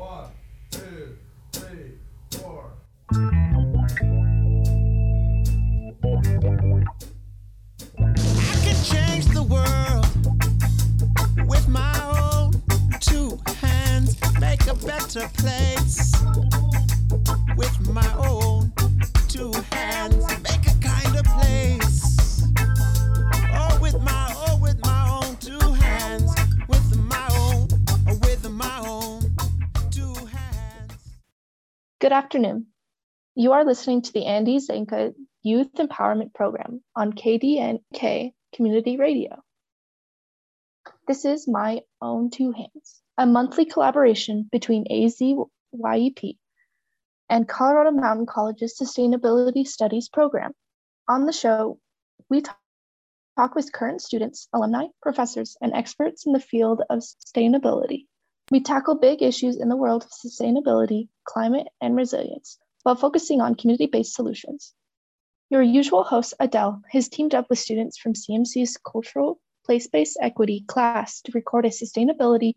One, two, three, four. I can change the world with my own two hands, make a better place. With my own Good afternoon. You are listening to the Andy Zanca Youth Empowerment Program on KDNK Community Radio. This is My Own Two Hands, a monthly collaboration between AZYEP and Colorado Mountain College's Sustainability Studies program. On the show, we talk talk with current students, alumni, professors, and experts in the field of sustainability. We tackle big issues in the world of sustainability, climate, and resilience while focusing on community based solutions. Your usual host, Adele, has teamed up with students from CMC's Cultural Place Based Equity class to record a sustainability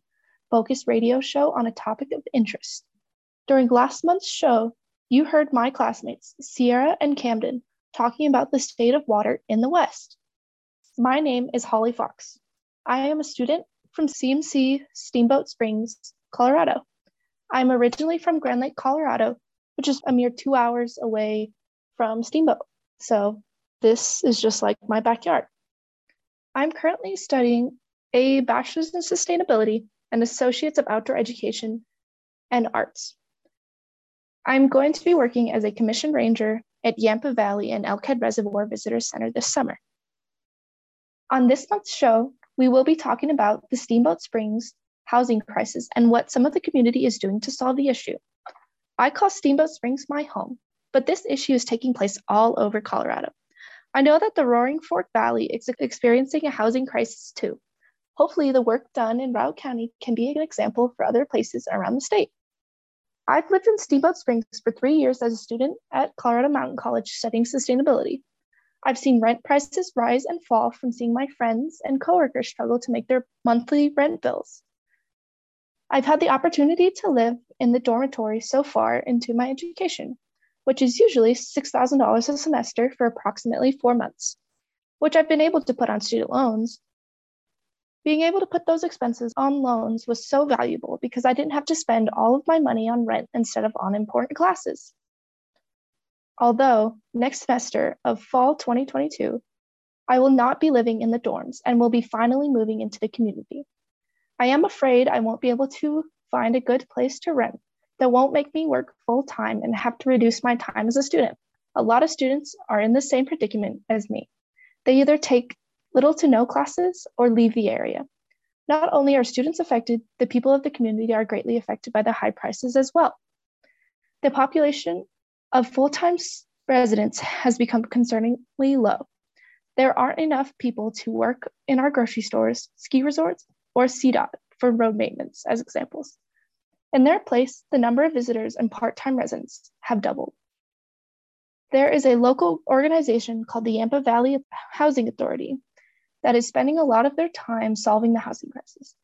focused radio show on a topic of interest. During last month's show, you heard my classmates, Sierra and Camden, talking about the state of water in the West. My name is Holly Fox. I am a student from CMC Steamboat Springs, Colorado. I'm originally from Grand Lake, Colorado, which is a mere two hours away from Steamboat. So this is just like my backyard. I'm currently studying a bachelor's in sustainability and associates of outdoor education and arts. I'm going to be working as a commission ranger at Yampa Valley and Elkhead Reservoir Visitor Center this summer. On this month's show, we will be talking about the Steamboat Springs housing crisis and what some of the community is doing to solve the issue. I call Steamboat Springs my home, but this issue is taking place all over Colorado. I know that the Roaring Fork Valley is experiencing a housing crisis too. Hopefully, the work done in Routt County can be an example for other places around the state. I've lived in Steamboat Springs for three years as a student at Colorado Mountain College studying sustainability. I've seen rent prices rise and fall from seeing my friends and coworkers struggle to make their monthly rent bills. I've had the opportunity to live in the dormitory so far into my education, which is usually $6,000 a semester for approximately four months, which I've been able to put on student loans. Being able to put those expenses on loans was so valuable because I didn't have to spend all of my money on rent instead of on important classes. Although next semester of fall 2022, I will not be living in the dorms and will be finally moving into the community. I am afraid I won't be able to find a good place to rent that won't make me work full time and have to reduce my time as a student. A lot of students are in the same predicament as me. They either take little to no classes or leave the area. Not only are students affected, the people of the community are greatly affected by the high prices as well. The population of full time residents has become concerningly low. There aren't enough people to work in our grocery stores, ski resorts, or CDOT for road maintenance, as examples. In their place, the number of visitors and part time residents have doubled. There is a local organization called the Yampa Valley Housing Authority that is spending a lot of their time solving the housing crisis.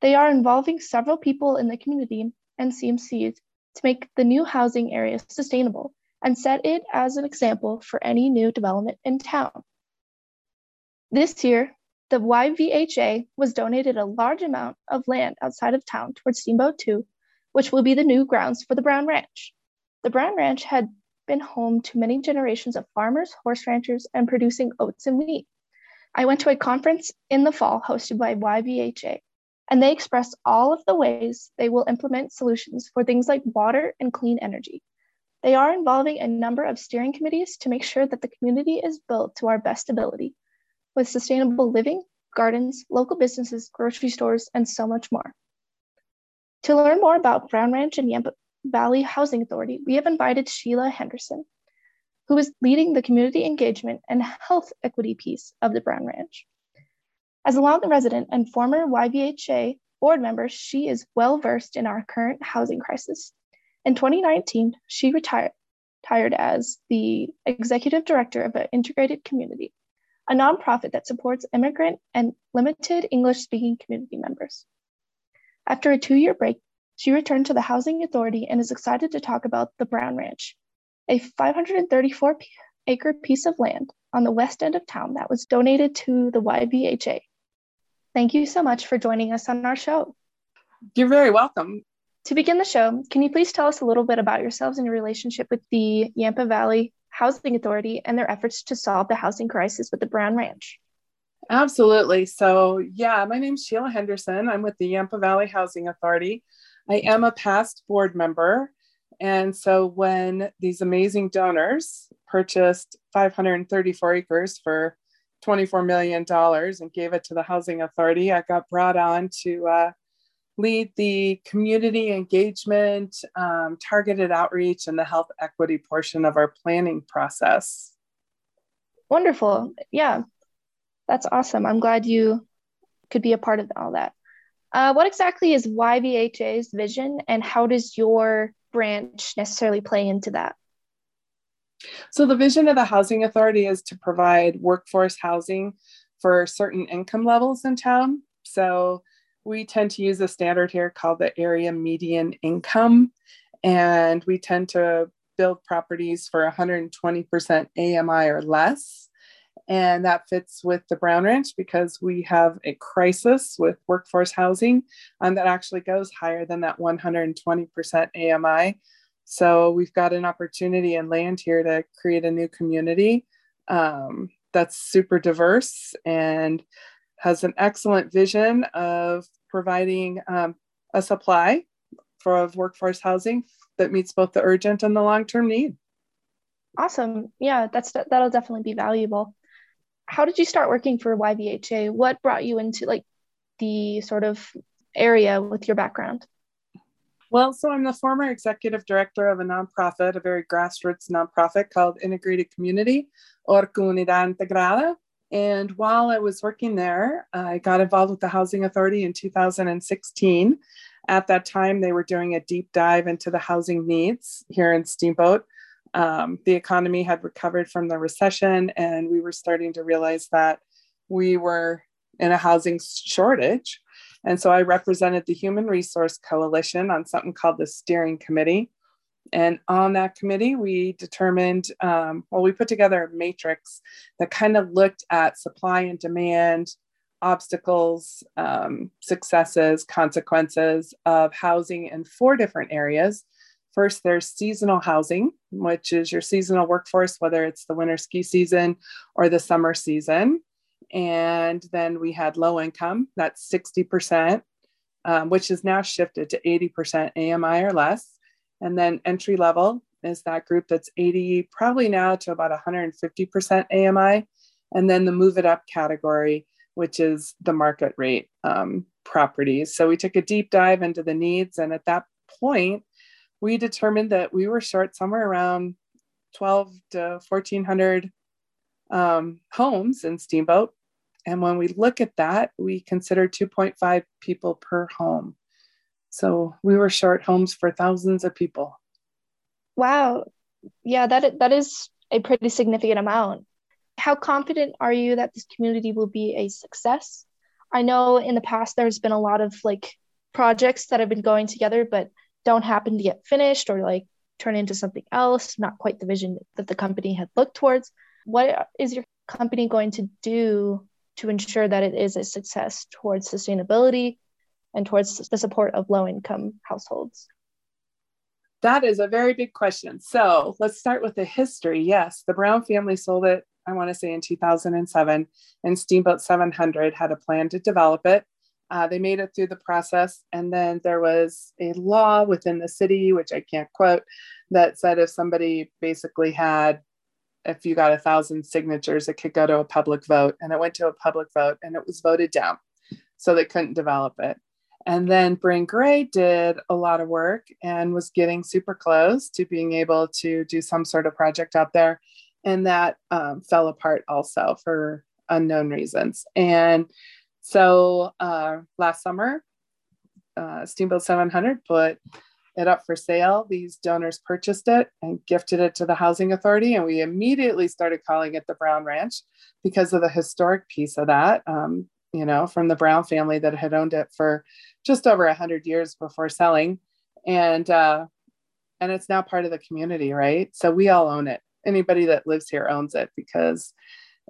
They are involving several people in the community and CMCs to make the new housing area sustainable and set it as an example for any new development in town. This year, the YVHA was donated a large amount of land outside of town towards Steamboat 2, which will be the new grounds for the Brown Ranch. The Brown Ranch had been home to many generations of farmers, horse ranchers, and producing oats and wheat. I went to a conference in the fall hosted by YVHA, and they express all of the ways they will implement solutions for things like water and clean energy. They are involving a number of steering committees to make sure that the community is built to our best ability with sustainable living, gardens, local businesses, grocery stores, and so much more. To learn more about Brown Ranch and Yampa Valley Housing Authority, we have invited Sheila Henderson, who is leading the community engagement and health equity piece of the Brown Ranch. As a long resident and former YVHA board member, she is well versed in our current housing crisis. In 2019, she retired, retired as the executive director of an integrated community, a nonprofit that supports immigrant and limited English speaking community members. After a two year break, She returned to the Housing Authority and is excited to talk about the Brown Ranch, a 534 acre piece of land on the west end of town that was donated to the YVHA. Thank you so much for joining us on our show. You're very welcome. To begin the show, can you please tell us a little bit about yourselves and your relationship with the Yampa Valley Housing Authority and their efforts to solve the housing crisis with the Brown Ranch? Absolutely. So, yeah, my name's Sheila Henderson. I'm with the Yampa Valley Housing Authority. I am a past board member. And so, when these amazing donors purchased 534 acres for $24 million and gave it to the Housing Authority, I got brought on to uh, lead the community engagement, um, targeted outreach, and the health equity portion of our planning process. Wonderful. Yeah, that's awesome. I'm glad you could be a part of all that. Uh, what exactly is YVHA's vision, and how does your branch necessarily play into that? So, the vision of the Housing Authority is to provide workforce housing for certain income levels in town. So, we tend to use a standard here called the area median income, and we tend to build properties for 120% AMI or less. And that fits with the Brown Ranch because we have a crisis with workforce housing um, that actually goes higher than that 120% AMI. So we've got an opportunity and land here to create a new community um, that's super diverse and has an excellent vision of providing um, a supply for workforce housing that meets both the urgent and the long-term need. Awesome. Yeah, that's that'll definitely be valuable. How did you start working for YVHA? What brought you into like the sort of area with your background? Well, so I'm the former executive director of a nonprofit, a very grassroots nonprofit called Integrated Community or Comunidad Integrada. And while I was working there, I got involved with the Housing Authority in 2016. At that time, they were doing a deep dive into the housing needs here in Steamboat. Um, the economy had recovered from the recession, and we were starting to realize that we were in a housing shortage. And so I represented the Human Resource Coalition on something called the Steering Committee. And on that committee, we determined, um, well, we put together a matrix that kind of looked at supply and demand, obstacles, um, successes, consequences of housing in four different areas. First, there's seasonal housing, which is your seasonal workforce, whether it's the winter ski season or the summer season. And then we had low income, that's 60%, um, which is now shifted to 80% AMI or less. And then entry level is that group that's 80, probably now to about 150% AMI. And then the move it up category, which is the market rate um, properties. So we took a deep dive into the needs. And at that point, we determined that we were short somewhere around 12 to 1400 um, homes in Steamboat. And when we look at that, we consider 2.5 people per home. So we were short homes for thousands of people. Wow. Yeah, that that is a pretty significant amount. How confident are you that this community will be a success? I know in the past there's been a lot of like projects that have been going together but don't happen to get finished or like turn into something else, not quite the vision that the company had looked towards. What is your company going to do to ensure that it is a success towards sustainability and towards the support of low income households? That is a very big question. So let's start with the history. Yes, the Brown family sold it, I want to say in 2007, and Steamboat 700 had a plan to develop it. Uh, they made it through the process, and then there was a law within the city, which I can't quote, that said if somebody basically had, if you got a thousand signatures, it could go to a public vote. And it went to a public vote and it was voted down. So they couldn't develop it. And then Brynn Grey did a lot of work and was getting super close to being able to do some sort of project out there. And that um, fell apart also for unknown reasons. And so uh, last summer, uh, Steamboat 700 put it up for sale. These donors purchased it and gifted it to the Housing Authority. And we immediately started calling it the Brown Ranch because of the historic piece of that. Um, you know, from the Brown family that had owned it for just over 100 years before selling. and uh, and it's now part of the community, right? So we all own it. Anybody that lives here owns it because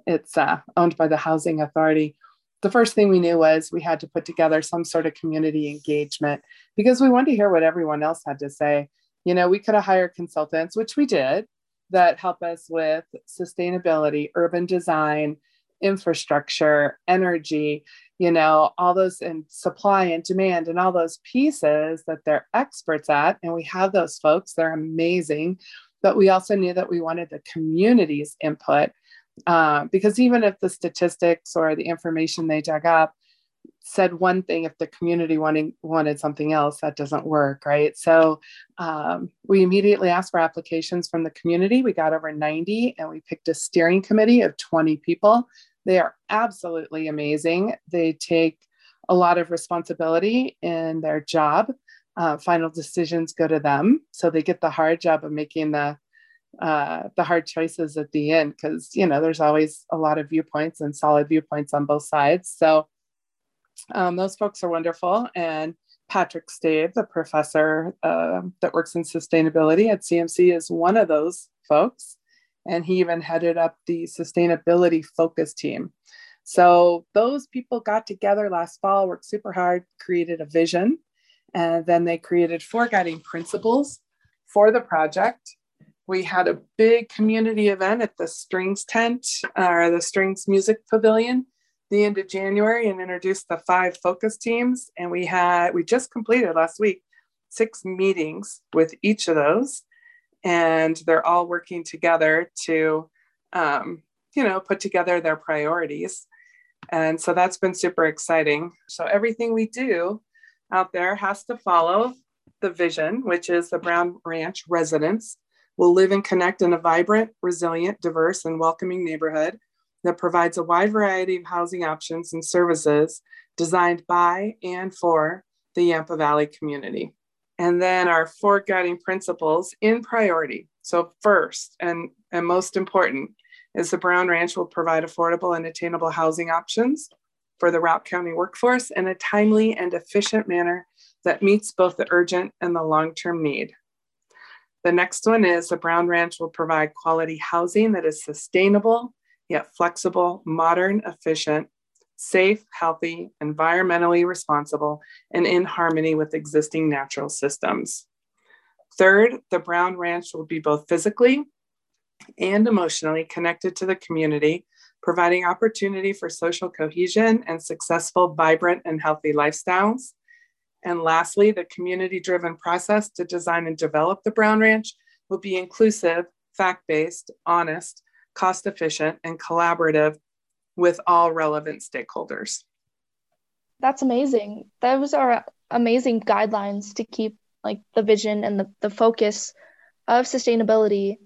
it's uh, owned by the housing authority. The first thing we knew was we had to put together some sort of community engagement because we wanted to hear what everyone else had to say. You know, we could have hired consultants, which we did, that help us with sustainability, urban design, infrastructure, energy, you know, all those and supply and demand and all those pieces that they're experts at. And we have those folks, they're amazing. But we also knew that we wanted the community's input uh, because even if the statistics or the information they dug up said one thing if the community wanting wanted something else that doesn't work right? So um, we immediately asked for applications from the community. We got over 90 and we picked a steering committee of 20 people. They are absolutely amazing. They take a lot of responsibility in their job. Uh, final decisions go to them. So they get the hard job of making the uh, the hard choices at the end because you know there's always a lot of viewpoints and solid viewpoints on both sides so um, those folks are wonderful. And Patrick Stave, the professor uh, that works in sustainability at CMC, is one of those folks. And he even headed up the sustainability focus team. So those people got together last fall, worked super hard, created a vision, and then they created four guiding principles for the project. We had a big community event at the Strings tent or the Strings Music Pavilion the end of January and introduced the five focus teams. And we had, we just completed last week six meetings with each of those. And they're all working together to, um, you know, put together their priorities. And so that's been super exciting. So everything we do out there has to follow the vision, which is the Brown Ranch residents will live and connect in a vibrant, resilient, diverse, and welcoming neighborhood that provides a wide variety of housing options and services designed by and for the Yampa Valley community. And then our four guiding principles in priority. So, first and, and most important is the Brown Ranch will provide affordable and attainable housing options for the Routt County workforce in a timely and efficient manner that meets both the urgent and the long term need. The next one is the Brown Ranch will provide quality housing that is sustainable yet flexible, modern, efficient, safe, healthy, environmentally responsible, and in harmony with existing natural systems. Third, the Brown Ranch will be both physically and emotionally connected to the community, providing opportunity for social cohesion and successful, vibrant, and healthy lifestyles. And lastly, the community driven process to design and develop the Brown Ranch will be inclusive, fact based, honest, cost efficient, and collaborative with all relevant stakeholders. That's amazing. Those are amazing guidelines to keep like the vision and the, the focus of sustainability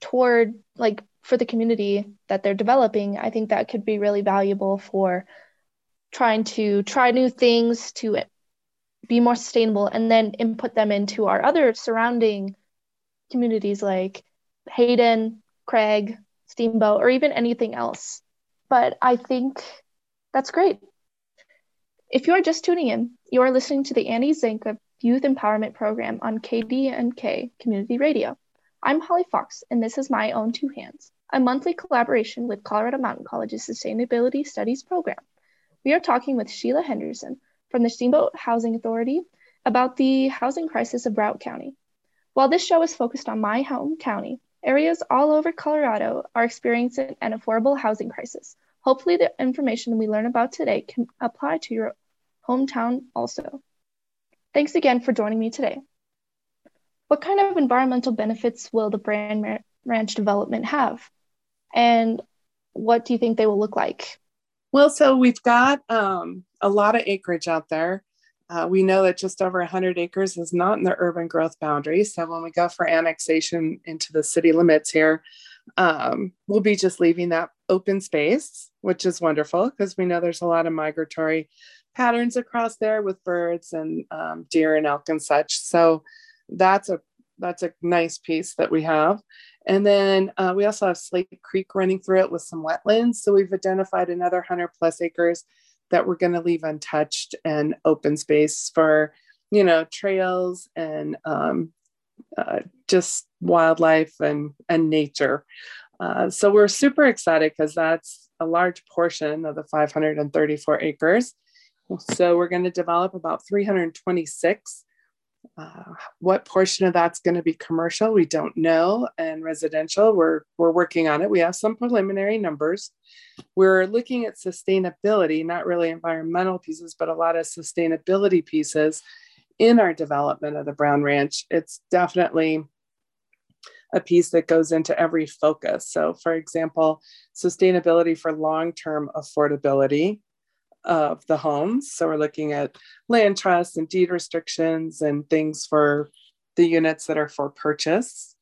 toward like for the community that they're developing. I think that could be really valuable for trying to try new things to be more sustainable and then input them into our other surrounding communities like Hayden, Craig, Steamboat, or even anything else. But I think that's great. If you are just tuning in, you are listening to the Andy Zanca Youth Empowerment Program on KDNK Community Radio. I'm Holly Fox, and this is My Own Two Hands, a monthly collaboration with Colorado Mountain College's Sustainability Studies program. We are talking with Sheila Henderson from the Steamboat Housing Authority about the housing crisis of Routt County. While this show is focused on my home county, Areas all over Colorado are experiencing an affordable housing crisis. Hopefully, the information we learn about today can apply to your hometown also. Thanks again for joining me today. What kind of environmental benefits will the Brown Ranch development have? And what do you think they will look like? Well, so we've got um, a lot of acreage out there. Uh, we know that just over 100 acres is not in the urban growth boundary. So when we go for annexation into the city limits here, um, we'll be just leaving that open space, which is wonderful because we know there's a lot of migratory patterns across there with birds and um, deer and elk and such. So that's a that's a nice piece that we have. And then uh, we also have Slate Creek running through it with some wetlands. So we've identified another 100 plus acres that we're going to leave untouched and open space for you know, trails and um, uh, just wildlife and, and nature. Uh, so we're super excited because that's a large portion of the 534 acres. So we're going to develop about 326 uh, what portion of that's going to be commercial, we don't know, and residential, we're we're working on it. We have some preliminary numbers. We're looking at sustainability, not really environmental pieces, but a lot of sustainability pieces in our development of the Brown Ranch. It's definitely a piece that goes into every focus. So, for example, sustainability for long term affordability of the homes. So we're looking at land trusts and deed restrictions and things for the units that are for purchase.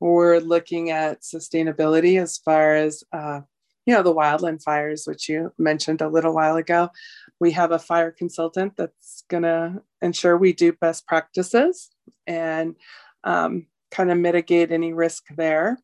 We're looking at sustainability as far as uh, you know the wildland fires, which you mentioned a little while ago. We have a fire consultant that's going to ensure we do best practices and um, kind of mitigate any risk there.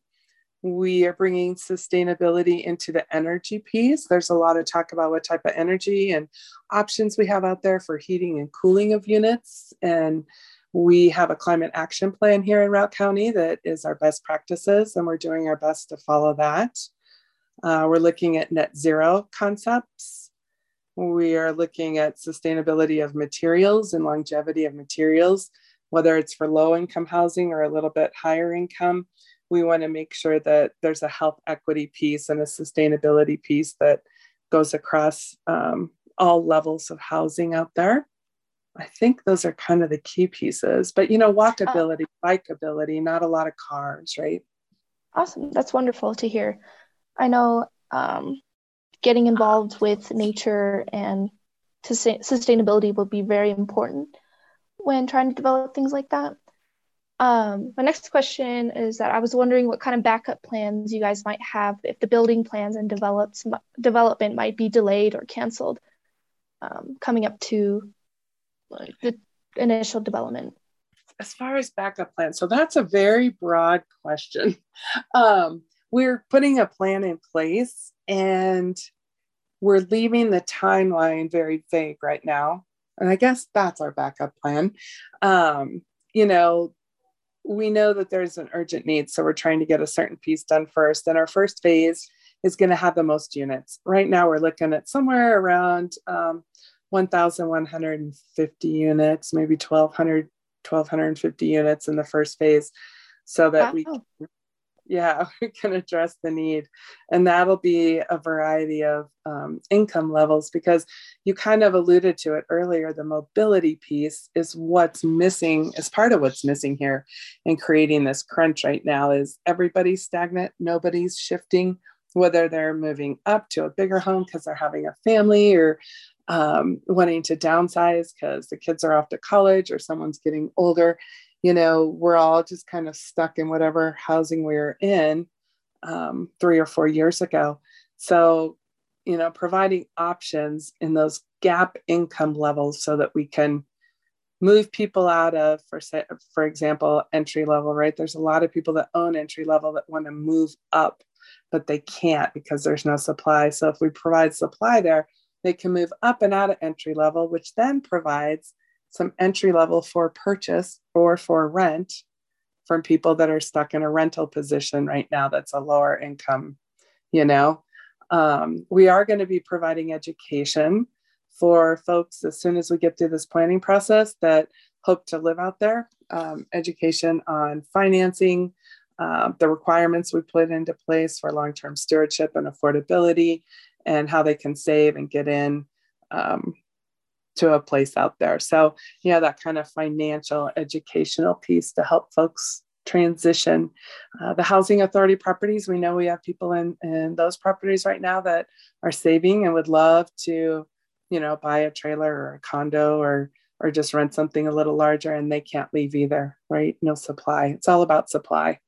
We are bringing sustainability into the energy piece. There's a lot of talk about what type of energy and options we have out there for heating and cooling of units. And we have a climate action plan here in Routt County that is our best practices, and we're doing our best to follow that. Uh, we're looking at net zero concepts. We are looking at sustainability of materials and longevity of materials, whether it's for low income housing or a little bit higher income we want to make sure that there's a health equity piece and a sustainability piece that goes across um, all levels of housing out there. I think those are kind of the key pieces. But you know, walkability, uh, bikeability, not a lot of cars, right? Awesome. That's wonderful to hear. I know um, getting involved with nature and sustainability will be very important when trying to develop things like that. Um, my next question is that I was wondering what kind of backup plans you guys might have if the building plans and develops, development might be delayed or canceled um, coming up to the initial development. As far as backup plans, so that's a very broad question. Um, we're putting a plan in place and we're leaving the timeline very vague right now. And I guess that's our backup plan. Um, you know, we know that there's an urgent need. So we're trying to get a certain piece done first. And our first phase is going to have the most units. Right now, we're looking at somewhere around um, 1,150 units, maybe 1,200, 1,250 units in the first phase, so that wow. we yeah, we can address the need. And that'll be a variety of um, income levels because you kind of alluded to it earlier. The mobility piece is what's missing, is part of what's missing here in creating this crunch right now is everybody's stagnant, nobody's shifting, whether they're moving up to a bigger home because they're having a family or um, wanting to downsize because the kids are off to college or someone's getting older you know, we're all just kind of stuck in whatever housing we are in um, three or four years ago. So, you know, providing options in those gap income levels so that we can move people out of, for for example, entry level. Right? There's a lot of people that own entry level that want to move up, but they can't because there's no supply. So if we provide supply there, they can move up and out of entry level, which then provides some entry level for purchase or for rent from people that are stuck in a rental position right now that's a lower income you know? Um, we are going to be providing education for folks as soon as we get through this planning process that hope to live out there. Um, education on financing uh, the requirements we put into place for long-term stewardship and affordability and how they can save and get in um, to a place out there. So, yeah, that kind of financial educational piece to help folks transition. Uh, the housing authority properties, we know we have people in, in those properties right now that are saving and would love to, you know, buy a trailer or a condo or or just rent something a little larger and they can't leave either, right? No supply. It's all about supply.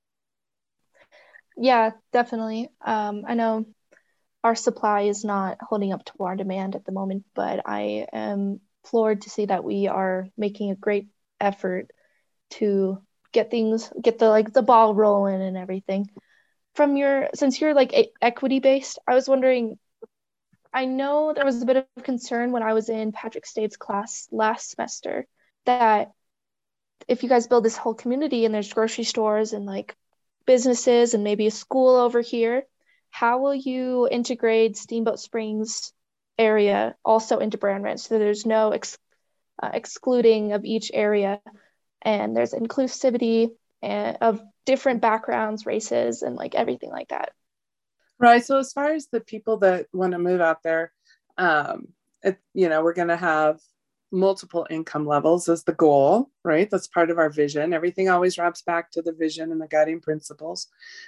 Yeah, definitely. Um, I know our supply is not holding up to our demand at the moment, but I am floored to see that we are making a great effort to get things, get the like the ball rolling and everything. From your, since you're like a- equity based, I was wondering. I know there was a bit of concern when I was in Patrick State's class last semester that if you guys build this whole community and there's grocery stores and like businesses and maybe a school over here, how will you integrate Steamboat Springs area also into Brown Ranch so there's no ex- uh, excluding of each area and there's inclusivity and, of different backgrounds, races, and like everything like that. Right. So as far as the people that want to move out there, um, it, you know, we're going to have multiple income levels is the goal, right? That's part of our vision. Everything always wraps back to the vision and the guiding principles.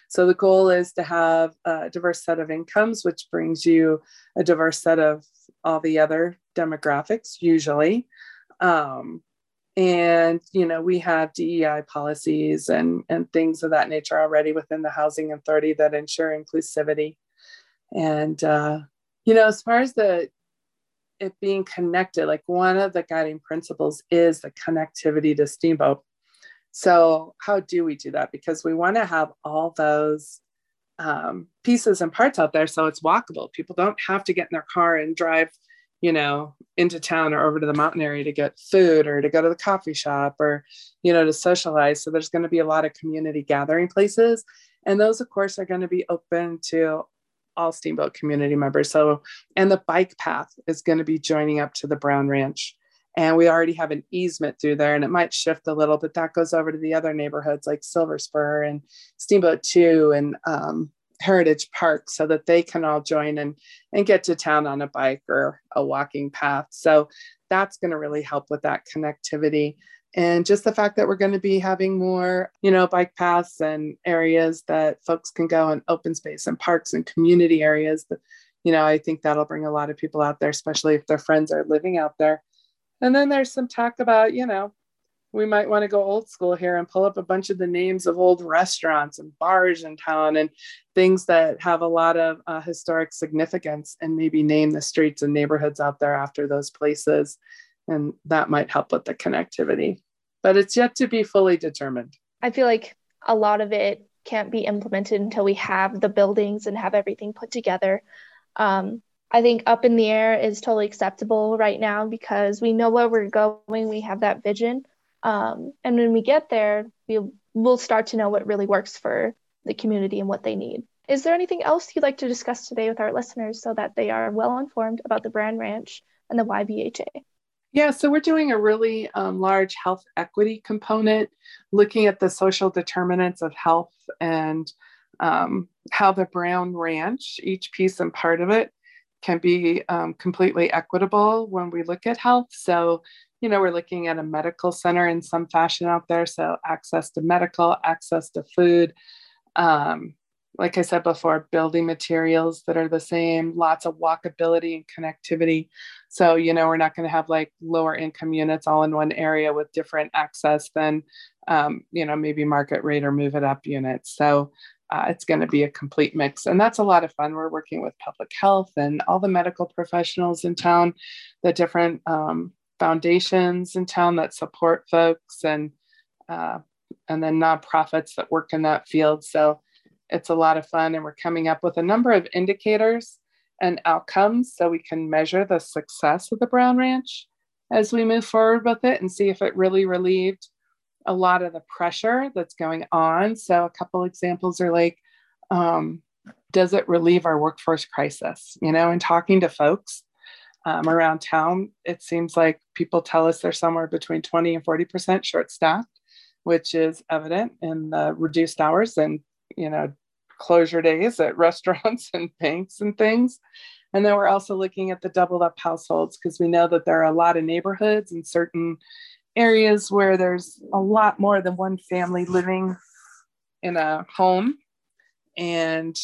So the goal is to have a diverse set of incomes, which brings you a diverse set of all the other demographics, usually. Um, and you know we have DEI policies and and things of that nature already within the housing authority that ensure inclusivity. And uh, you know, as far as the it being connected, like one of the guiding principles is the connectivity to Steamboat. So, how do we do that? Because we want to have all those um, pieces and parts out there so it's walkable. People don't have to get in their car and drive, you know, into town or over to the mountain area to get food or to go to the coffee shop or, you know, to socialize. So, there's going to be a lot of community gathering places. And those, of course, are going to be open to all Steamboat community members. So, and the bike path is going to be joining up to the Brown Ranch. And we already have an easement through there, and it might shift a little, but that goes over to the other neighborhoods like Silver Spur and Steamboat 2 and um, Heritage Park so that they can all join and, and get to town on a bike or a walking path. So that's going to really help with that connectivity and just the fact that we're going to be having more you know bike paths and areas that folks can go and open space and parks and community areas that you know i think that'll bring a lot of people out there especially if their friends are living out there. And then there's some talk about you know we might want to go old school here and pull up a bunch of the names of old restaurants and bars in town and things that have a lot of uh, historic significance and maybe name the streets and neighborhoods out there after those places and that might help with the connectivity but it's yet to be fully determined. I feel like a lot of it can't be implemented until we have the buildings and have everything put together. Um, I think up in the air is totally acceptable right now because we know where we're going. We have that vision. Um, and when we get there, we'll, we'll start to know what really works for the community and what they need. Is there anything else you'd like to discuss today with our listeners so that they are well informed about the Brown Ranch and the YVHA? Yeah, so we're doing a really um, large health equity component, looking at the social determinants of health and um, how the Brown Ranch, each piece and part of it, can be um, completely equitable when we look at health. So, you know, we're looking at a medical center in some fashion out there. So, access to medical, access to food, um, like I said before, building materials that are the same, lots of walkability and connectivity. So, you know, we're not going to have like lower income units all in one area with different access than, um, you know, maybe market rate or move it up units. So, uh, it's going to be a complete mix. And that's a lot of fun. We're working with public health and all the medical professionals in town, the different um, foundations in town that support folks and, uh, and then nonprofits that work in that field. So, it's a lot of fun, and we're coming up with a number of indicators and outcomes so we can measure the success of the Brown Ranch as we move forward with it and see if it really relieved a lot of the pressure that's going on. So, a couple examples are like, um, does it relieve our workforce crisis? You know, in talking to folks um, around town, it seems like people tell us they're somewhere between 20 and 40% short staffed, which is evident in the reduced hours and you know, closure days at restaurants and banks and things. And then we're also looking at the doubled up households because we know that there are a lot of neighborhoods and certain areas where there's a lot more than one family living in a home. And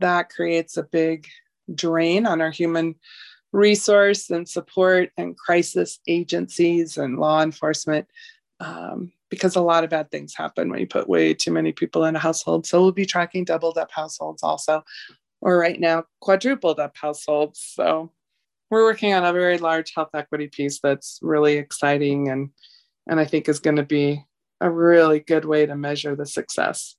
that creates a big drain on our human resource and support and crisis agencies and law enforcement. Um, because a lot of bad things happen when you put way too many people in a household. So we'll be tracking doubled up households also, or right now, quadrupled up households. So we're working on a very large health equity piece that's really exciting and and I think is going to be a really good way to measure the success.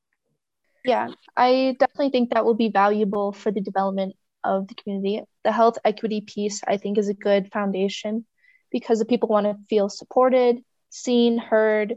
Yeah, I definitely think that will be valuable for the development of the community. The health equity piece, I think, is a good foundation because the people want to feel supported, seen, heard,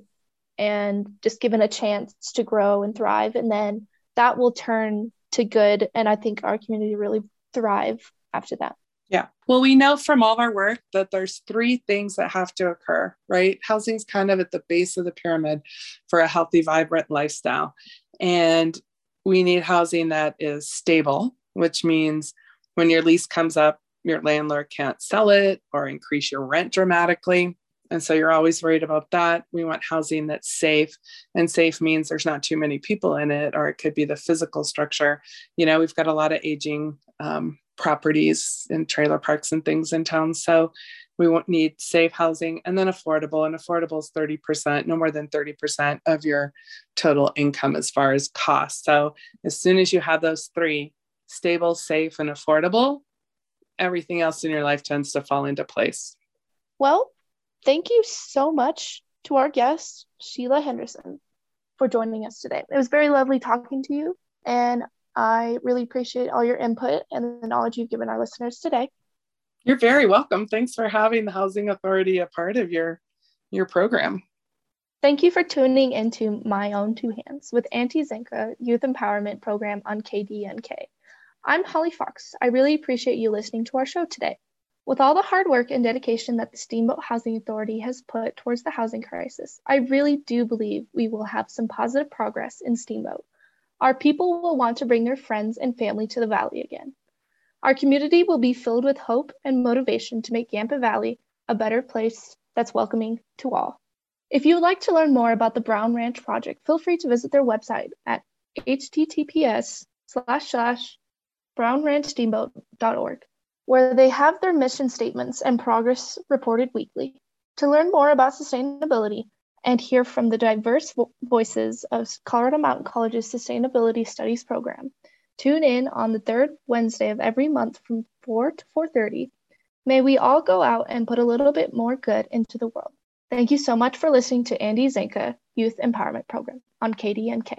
and just given a chance to grow and thrive. And then that will turn to good. And I think our community really thrive after that. Yeah. Well, we know from all of our work that there's three things that have to occur, right? Housing's kind of at the base of the pyramid for a healthy, vibrant lifestyle. And we need housing that is stable, which means when your lease comes up, your landlord can't sell it or increase your rent dramatically. And so you're always worried about that. We want housing that's safe, and safe means there's not too many people in it, or it could be the physical structure. You know, we've got a lot of aging um, properties and trailer parks and things in town. So we won't need safe housing and then affordable. And affordable is 30%, no more than 30% of your total income as far as cost. So as soon as you have those three stable, safe, and affordable, everything else in your life tends to fall into place. Well, thank you so much to our guest, Sheila Henderson, for joining us today. It was very lovely talking to you, and I really appreciate all your input and the knowledge you've given our listeners today. You're very welcome. Thanks for having the Housing Authority a part of your, your program. Thank you for tuning into My Own Two Hands with Andy Zanca Youth Empowerment Program on KDNK. I'm Holly Fox. I really appreciate you listening to our show today. With all the hard work and dedication that the Steamboat Housing Authority has put towards the housing crisis, I really do believe we will have some positive progress in Steamboat. Our people will want to bring their friends and family to the valley again. Our community will be filled with hope and motivation to make Yampa Valley a better place that's welcoming to all. If you would like to learn more about the Brown Ranch Project, feel free to visit their website at https slash slash brownranchsteamboat.org, where they have their mission statements and progress reported weekly. To learn more about sustainability, and hear from the diverse vo- voices of Colorado Mountain College's Sustainability Studies program. Tune in on the third Wednesday of every month from 4 to 4:30. May we all go out and put a little bit more good into the world. Thank you so much for listening to Andy Zanca Youth Empowerment Program on KDNK.